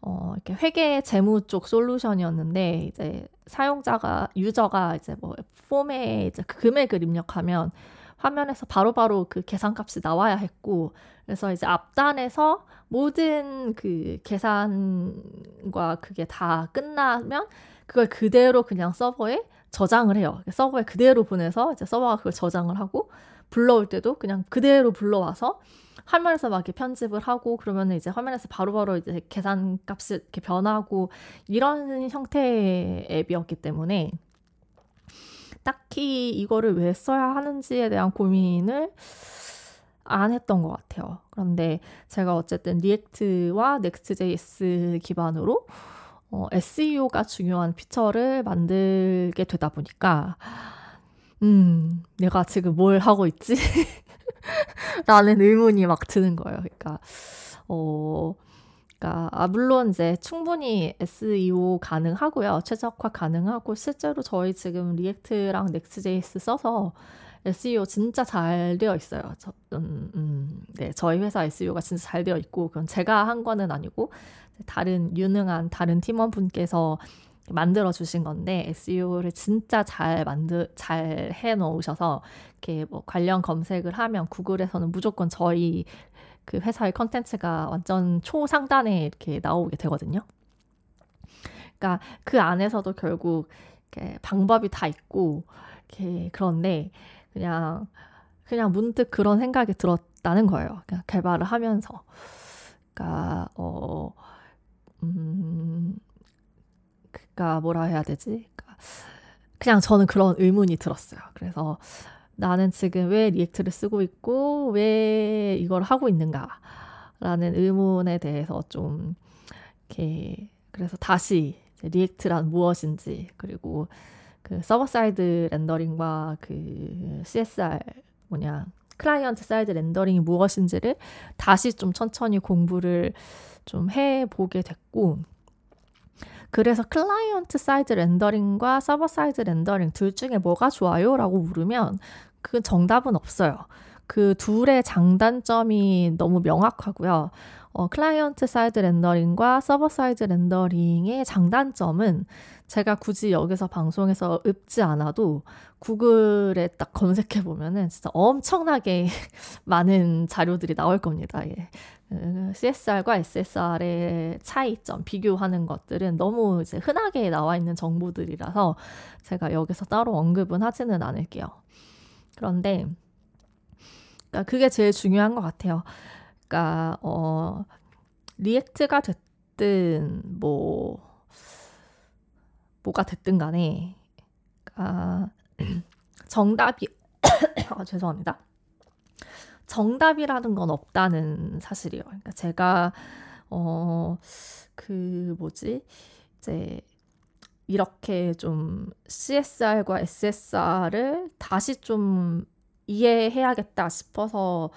어, 이렇게 회계 재무 쪽 솔루션이었는데 이제 사용자가 유저가 이제 뭐 폼에 이제 금액을 입력하면 화면에서 바로바로 바로 그 계산값이 나와야 했고 그래서 이제 앞단에서 모든 그 계산과 그게 다 끝나면 그걸 그대로 그냥 서버에 저장을 해요. 서버에 그대로 보내서 이제 서버가 그걸 저장을 하고 불러올 때도 그냥 그대로 불러와서 화면에서 막 이렇게 편집을 하고 그러면 이제 화면에서 바로바로 바로 이제 계산 값이 이렇게 변하고 이런 형태의 앱이었기 때문에 딱히 이거를 왜 써야 하는지에 대한 고민을 안 했던 것 같아요. 그런데 제가 어쨌든 React와 Next.js 기반으로 어, SEO가 중요한 feature를 만들게 되다 보니까 음, 내가 지금 뭘 하고 있지? <laughs> 라는 의문이 막 드는 거예요. 그러니까 어 그러니까 아 물론 이제 충분히 SEO 가능하고요. 최적화 가능하고 실제로 저희 지금 React랑 Next.js 써서 SEO 진짜 잘 되어 있어요. 저, 음, 음, 네, 저희 회사 SEO가 진짜 잘 되어 있고, 그건 제가 한 거는 아니고, 다른 유능한 다른 팀원분께서 만들어 주신 건데 SEO를 진짜 잘 만들 잘 해 놓으셔서 이렇게 뭐 관련 검색을 하면 구글에서는 무조건 저희 그 회사의 컨텐츠가 완전 초상단에 이렇게 나오게 되거든요. 그러니까 그 안에서도 결국 방법이 다 있고 이렇게 그런데 그냥 그냥 문득 그런 생각이 들었다는 거예요. 그냥 개발을 하면서. 그러니까 어 음, 그니까 뭐라 해야 되지? 그러니까 그냥 저는 그런 의문이 들었어요. 그래서 나는 지금 왜 리액트를 쓰고 있고 왜 이걸 하고 있는가라는 의문에 대해서 좀 이렇게 그래서 다시 React란 무엇인지 그리고 그 server side rendering과 그 CSR 뭐냐 client side rendering이 무엇인지를 다시 좀 천천히 공부를 좀 해보게 됐고, 그래서 client side rendering과 server side rendering 둘 중에 뭐가 좋아요? 라고 물으면 그 정답은 없어요. 그 둘의 장단점이 너무 명확하고요. 어, client side rendering과 server side rendering의 장단점은 제가 굳이 여기서 방송에서 읊지 않아도 구글에 딱 검색해 보면은 진짜 엄청나게 <laughs> 많은 자료들이 나올 겁니다. 예. 그 CSR과 SSR의 차이점, 비교하는 것들은 너무 이제 흔하게 나와 있는 정보들이라서 제가 여기서 따로 언급은 하지는 않을게요. 그런데, 그러니까 그게 제일 중요한 것 같아요. 그러니까, 어, 리액트가 됐든, 뭐, 뭐가 됐든 간에, 아, <clears throat> 정답이, <coughs> 아, 죄송합니다. 정답이라는 건 없다는 사실이에요. 그러니까 제가 어 그 뭐지 이제 이렇게 좀 CSR과 SSR을 다시 좀 이해해야겠다 싶어서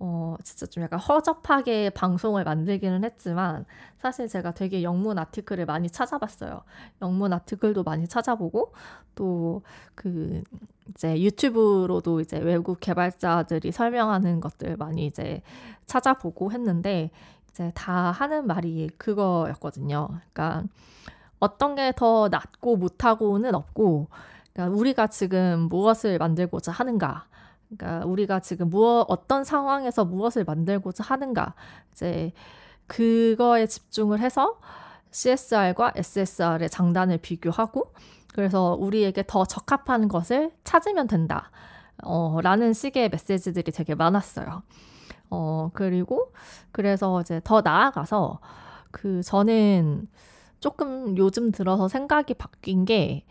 어, 진짜 좀 약간 허접하게 방송을 만들기는 했지만 사실 제가 되게 영문 아티클을 많이 찾아봤어요. 영문 아티클도 많이 찾아보고 또 그 이제 유튜브로도 이제 외국 개발자들이 설명하는 것들 많이 이제 찾아보고 했는데 이제 다 하는 말이 그거였거든요. 그러니까 어떤 게 더 낫고 못하고는 없고 그러니까 우리가 지금 무엇을 만들고자 하는가 그러니까 우리가 지금 무엇 어떤 상황에서 무엇을 만들고자 하는가 이제 그거에 집중을 해서 CSR과 SSR의 장단을 비교하고 그래서 우리에게 더 적합한 것을 찾으면 된다. 어, 라는 식의 메시지들이 되게 많았어요. 어, 그리고 그래서 이제 더 나아가서 그 저는 조금 요즘 들어서 생각이 바뀐 게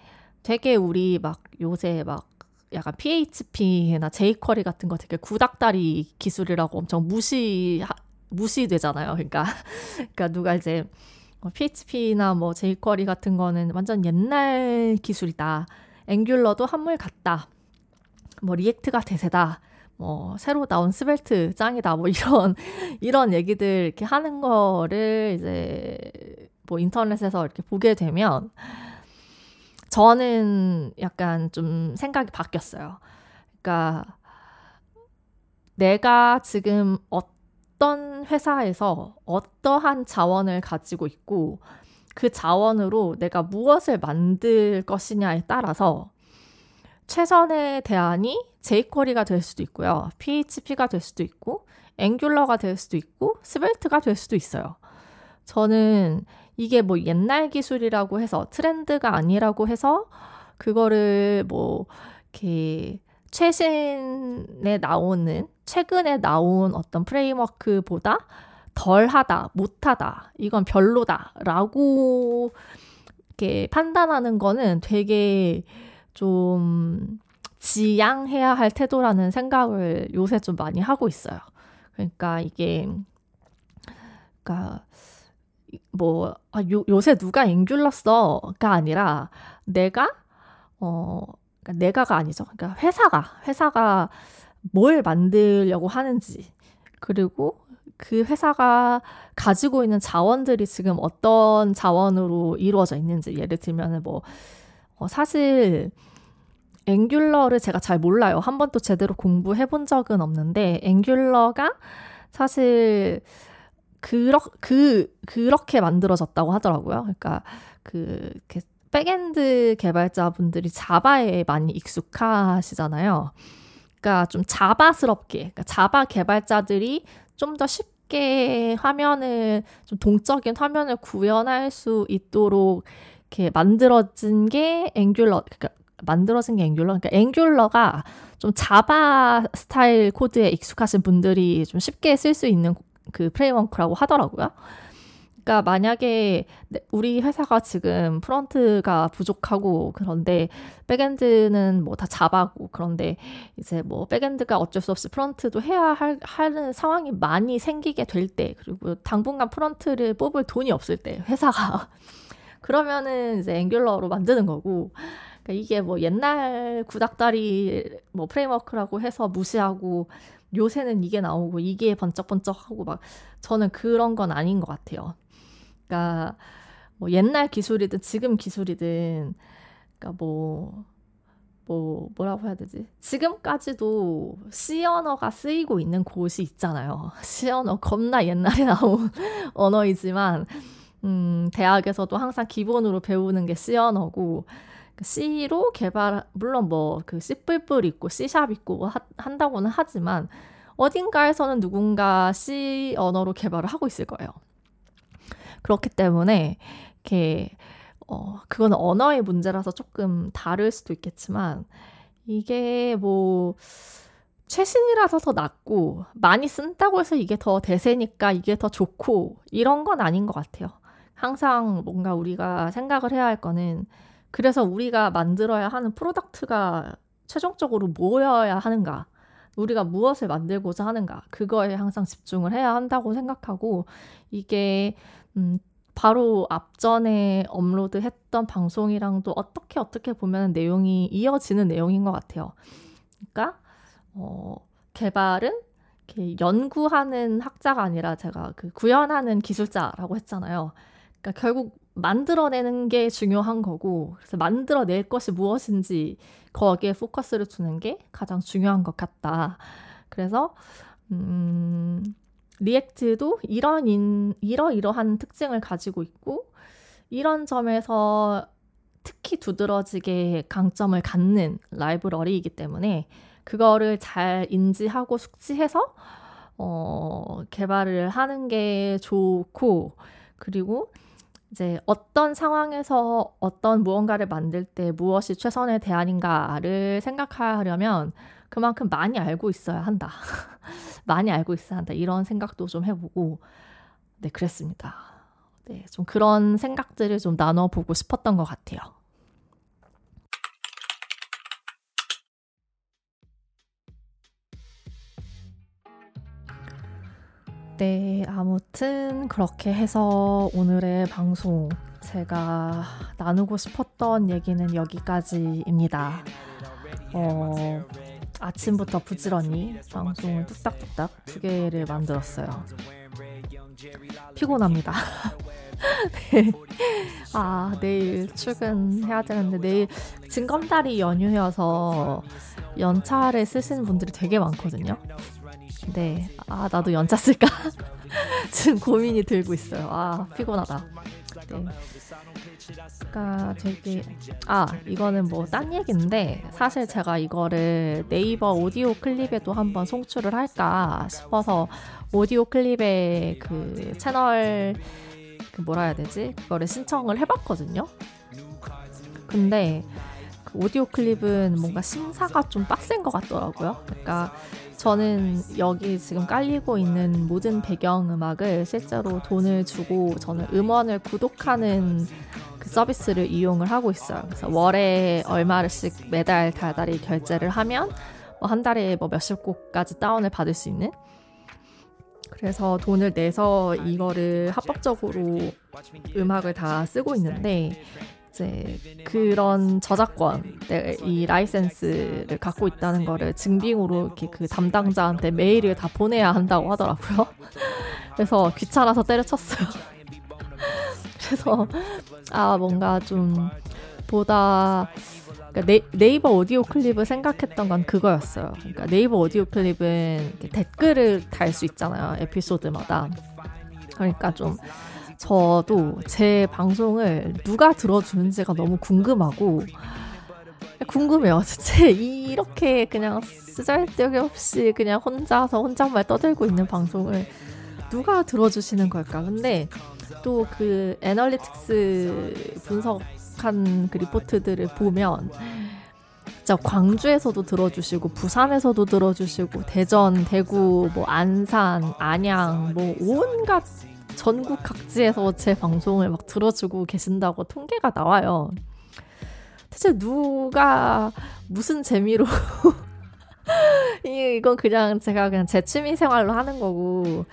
되게 우리 막 요새 막 약간 PHP나 jQuery 같은 거 되게 구닥다리 기술이라고 엄청 무시 무시되잖아요. 그러니까 <laughs> 그러니까 누가 이제 PHP나 뭐 jQuery 같은 거는 완전 옛날 기술이다. Angular도 한물 갔다. 뭐 React가 대세다. 뭐 새로 나온 Svelte 짱이다. 뭐 이런 <laughs> 이런 얘기들 이렇게 하는 거를 이제 뭐 인터넷에서 이렇게 보게 되면 저는 약간 좀 생각이 바뀌었어요. 그러니까 내가 지금 어떤 회사에서 어떠한 자원을 가지고 있고 그 자원으로 내가 무엇을 만들 것이냐에 따라서 최선의 대안이 jQuery가 될 수도 있고요. PHP가 될 수도 있고 앵귤러가 될 수도 있고 스벨트가 될 수도 있어요. 저는 이게 뭐 옛날 기술이라고 해서 트렌드가 아니라고 해서 그거를 뭐 이렇게 최신에 나오는 최근에 나온 어떤 프레임워크보다 덜하다, 못하다, 이건 별로다라고 이렇게 판단하는 거는 되게 좀 지양해야 할 태도라는 생각을 요새 좀 많이 하고 있어요. 그러니까 이게 그러니까 뭐, 아, 요, 요새 누가 앵귤러 써가 아니라 내가, 어, 그러니까 내가가 아니죠. 그러니까 회사가, 회사가 뭘 만들려고 하는지, 그리고 그 회사가 가지고 있는 자원들이 지금 어떤 자원으로 이루어져 있는지, 예를 들면 뭐, 어, 사실, Angular를 제가 잘 몰라요. 한 번도 제대로 공부해 본 적은 없는데, Angular가 사실 그러, 그, 그렇게 만들어졌다고 하더라고요. 그러니까 그, backend 개발자분들이 Java에 많이 익숙하시잖아요. 그러니까 좀 Java스럽게, 그러니까 Java 개발자들이 좀 더 쉽게 화면을 좀 동적인 화면을 구현할 수 있도록 이렇게 만들어진 게 Angular, 그러니까 만들어진 게 Angular. 그러니까 Angular가 좀 Java 스타일 코드에 익숙하신 분들이 좀 쉽게 쓸 수 있는 그 framework라고 하더라고요. 그러니까 만약에 우리 회사가 지금 front가 부족하고 그런데 backend는 뭐다 Java고 그런데 이제 뭐 backend가 어쩔 수 없이 front도 해야 할, 하는 상황이 많이 생기게 될 때 그리고 당분간 front를 뽑을 돈이 없을 때 회사가 <laughs> 그러면은 이제 앵귤러로 만드는 거고 그러니까 이게 뭐 옛날 구닥다리 뭐 프레임워크라고 해서 무시하고 요새는 이게 나오고 이게 번쩍번쩍하고 막 저는 그런 건 아닌 것 같아요. 그러니까 뭐 옛날 기술이든 지금 기술이든 그러니까 뭐, 뭐, 뭐라고 해야 되지? 지금까지도 C 언어가 쓰이고 있는 곳이 있잖아요. <laughs> C 언어 겁나 옛날에 나온 <laughs> 언어이지만, 음, 대학에서도 항상 기본으로 배우는 게 C 언어고, C로 개발, 물론 뭐 그 C++ 있고 C샵 있고 하, 한다고는 하지만, 어딘가에서는 누군가 C 언어로 개발을 하고 있을 거예요. 그렇기 때문에 이렇게 어 그거는 언어의 문제라서 조금 다를 수도 있겠지만 이게 뭐 최신이라서 더 낫고 많이 쓴다고 해서 이게 더 대세니까 이게 더 좋고 이런 건 아닌 것 같아요. 항상 뭔가 우리가 생각을 해야 할 거는 그래서 우리가 만들어야 하는 product가 최종적으로 뭐여야 하는가? 우리가 무엇을 만들고자 하는가? 그거에 항상 집중을 해야 한다고 생각하고 이게 음, 바로 앞전에 업로드 했던 방송이랑도 어떻게 어떻게 보면 내용이 이어지는 내용인 것 같아요. 그러니까 어, 개발은 이렇게 연구하는 학자가 아니라 제가 그 구현하는 기술자라고 했잖아요. 그러니까 결국 만들어내는 게 중요한 거고, 그래서 만들어낼 것이 무엇인지 거기에 포커스를 두는 게 가장 중요한 것 같다. 그래서 음, React도 이런 인, 이러이러한 특징을 가지고 있고 이런 점에서 특히 두드러지게 강점을 갖는 라이브러리이기 때문에 그거를 잘 인지하고 숙지해서 어, 개발을 하는 게 좋고 그리고 이제 어떤 상황에서 어떤 무언가를 만들 때 무엇이 최선의 대안인가를 생각하려면 그만큼 많이 알고 있어야 한다. <laughs> 많이 알고 있어야 한다. 이런 생각도 좀 해보고, 네, 그랬습니다. 네, 좀 그런 생각들을 좀 나눠보고 싶었던 것 같아요. 네, 아무튼 그렇게 해서 오늘의 방송 제가 나누고 싶었던 얘기는 여기까지입니다. 어, 아침부터 부지런히 방송을 뚝딱뚝딱 두 개를 만들었어요. 피곤합니다. <laughs> 네. 아, 내일 출근해야 되는데 내일 징검다리 연휴여서 연차를 쓰시는 분들이 되게 많거든요. 네. 아, 나도 연차 쓸까? <laughs> 지금 고민이 들고 있어요. 아, 피곤하다. 네. 그러니까 되게 아 이거는 뭐 딴 얘기인데 사실 제가 이거를 네이버 오디오 클립에도 한번 송출을 할까 싶어서 오디오 클립의 그 채널 그 뭐라 해야 되지 그거를 신청을 해봤거든요. 근데 그 오디오 클립은 뭔가 심사가 좀 빡센 것 같더라고요. 그러니까 저는 여기 지금 깔리고 있는 모든 배경 음악을 실제로 돈을 주고 저는 음원을 구독하는 그 서비스를 이용을 하고 있어요. 그래서 월에 얼마씩 매달 달달이 결제를 하면 뭐 한 달에 뭐 몇십 곡까지 다운을 받을 수 있는? 그래서 돈을 내서 이거를 합법적으로 음악을 다 쓰고 있는데 이제 그런 저작권, 이 라이센스를 갖고 있다는 거를 증빙으로 이렇게 그 담당자한테 메일을 다 보내야 한다고 하더라고요. <laughs> 그래서 귀찮아서 때려쳤어요. <laughs> 그래서 아 뭔가 좀 보다 그러니까 네, 네이버 오디오 클립을 생각했던 건 그거였어요. 그러니까 네이버 오디오 클립은 댓글을 달 수 있잖아요. 에피소드마다. 그러니까 좀 저도 제 방송을 누가 들어주는지가 너무 궁금하고 궁금해요. <laughs> 대체 이렇게 그냥 쓰잘데기 없이 그냥 혼자서 혼잣말 떠들고 있는 방송을 누가 들어주시는 걸까? 근데 또 그 애널리틱스 분석한 그 리포트들을 보면 진짜 광주에서도 들어주시고 부산에서도 들어주시고 대전, 대구, 뭐 안산, 안양 뭐 온갖 전국 각지에서 제 방송을 막 들어주고 계신다고 통계가 나와요. 대체 누가 무슨 재미로 <laughs> 이건 그냥 제가 그냥 제 취미 생활로 하는 거고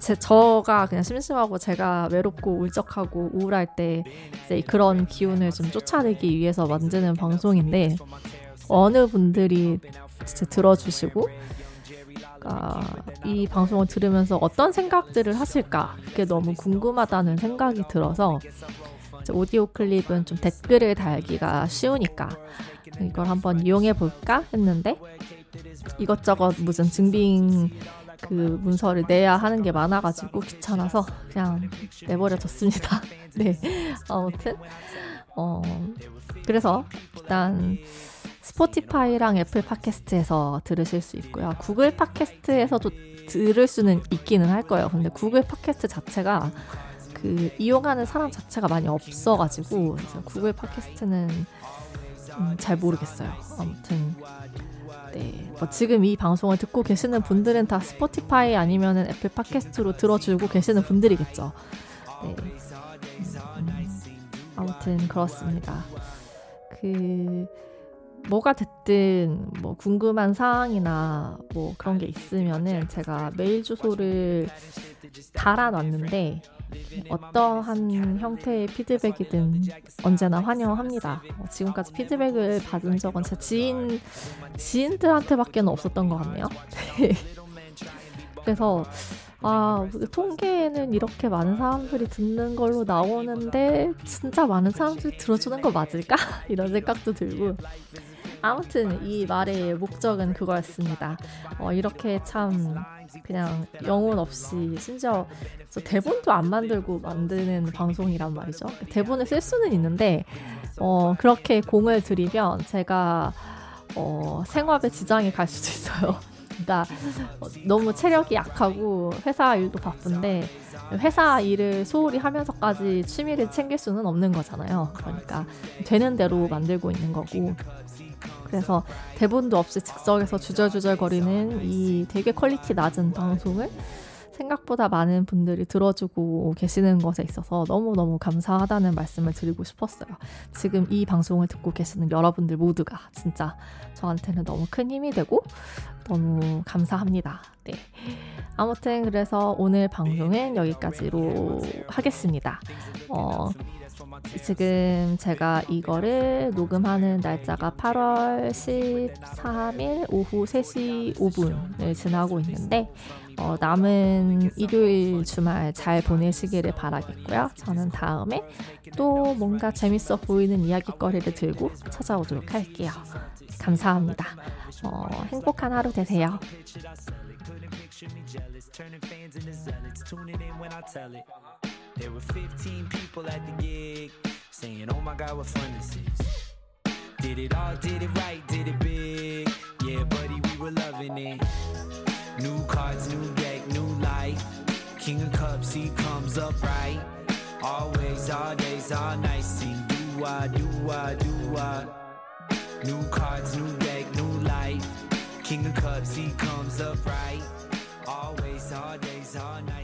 제 저가 그냥 심심하고 제가 외롭고 울적하고 우울할 때 이제 그런 기운을 좀 쫓아내기 위해서 만드는 방송인데 어느 분들이 진짜 들어주시고 아, 이 방송을 들으면서 어떤 생각들을 하실까 그게 너무 궁금하다는 생각이 들어서 오디오 클립은 좀 댓글을 달기가 쉬우니까 이걸 한번 이용해 볼까 했는데 이것저것 무슨 증빙 그 문서를 내야 하는 게 많아가지고 귀찮아서 그냥 내버려뒀습니다. <laughs> 네, 아무튼 어 그래서 일단 스포티파이랑 애플 팟캐스트에서 들으실 수 있고요. 구글 팟캐스트에서도 들을 수는 있기는 할 거예요. 근데 구글 팟캐스트 자체가 그 이용하는 사람 자체가 많이 없어가지고 그래서 구글 팟캐스트는 음, 잘 모르겠어요. 아무튼 네, 뭐 지금 이 방송을 듣고 계시는 분들은 다 스포티파이 아니면 애플 팟캐스트로 들어주고 계시는 분들이겠죠. 네. 음, 아무튼 그렇습니다. 그 뭐가 됐든 뭐 궁금한 사항이나 뭐 그런 게 있으면은 제가 메일 주소를 달아놨는데 어떠한 형태의 피드백이든 언제나 환영합니다. 어, 지금까지 피드백을 받은 적은 제 지인 지인들한테밖에 없었던 것 같네요. <laughs> 그래서 아 통계에는 이렇게 많은 사람들이 듣는 걸로 나오는데 진짜 많은 사람들이 들어주는 거 맞을까 <laughs> 이런 생각도 들고 아무튼 이 말의 목적은 그거였습니다. 어, 이렇게 참 그냥 영혼 없이 심지어 대본도 안 만들고 만드는 방송이란 말이죠. 대본을 쓸 수는 있는데 어, 그렇게 공을 들이면 제가 어, 생활에 지장이 갈 수도 있어요. 그러니까 너무 체력이 약하고 회사 일도 바쁜데 회사 일을 소홀히 하면서까지 취미를 챙길 수는 없는 거잖아요. 그러니까 되는 대로 만들고 있는 거고 그래서 대본도 없이 즉석에서 주절주절거리는 이 되게 퀄리티 낮은 방송을 생각보다 많은 분들이 들어주고 계시는 것에 있어서 너무너무 감사하다는 말씀을 드리고 싶었어요. 지금 이 방송을 듣고 계시는 여러분들 모두가 진짜 저한테는 너무 큰 힘이 되고 너무 감사합니다. 네. 아무튼 그래서 오늘 방송은 여기까지로 하겠습니다. 어, 지금 제가 이거를 녹음하는 날짜가 8월 13일 오후 3시 5분을 지나고 있는데 어, 남은 일요일 주말 잘 보내시기를 바라겠고요. 저는 다음에 또 뭔가 재밌어 보이는 이야기거리를 들고 찾아오도록 할게요. 감사합니다. 어, 행복한 하루 되세요. There were 15 people at the gig saying, Oh my god, what fun this is. Did it all, did it right, did it big. Yeah, buddy, we were loving it. New cards, new deck, new life. King of Cups, he comes up right. Always, all days, all nights. Sing do I, do I, do I. New cards, new deck, new life. King of Cups, he comes up right. Always, all days, all nights.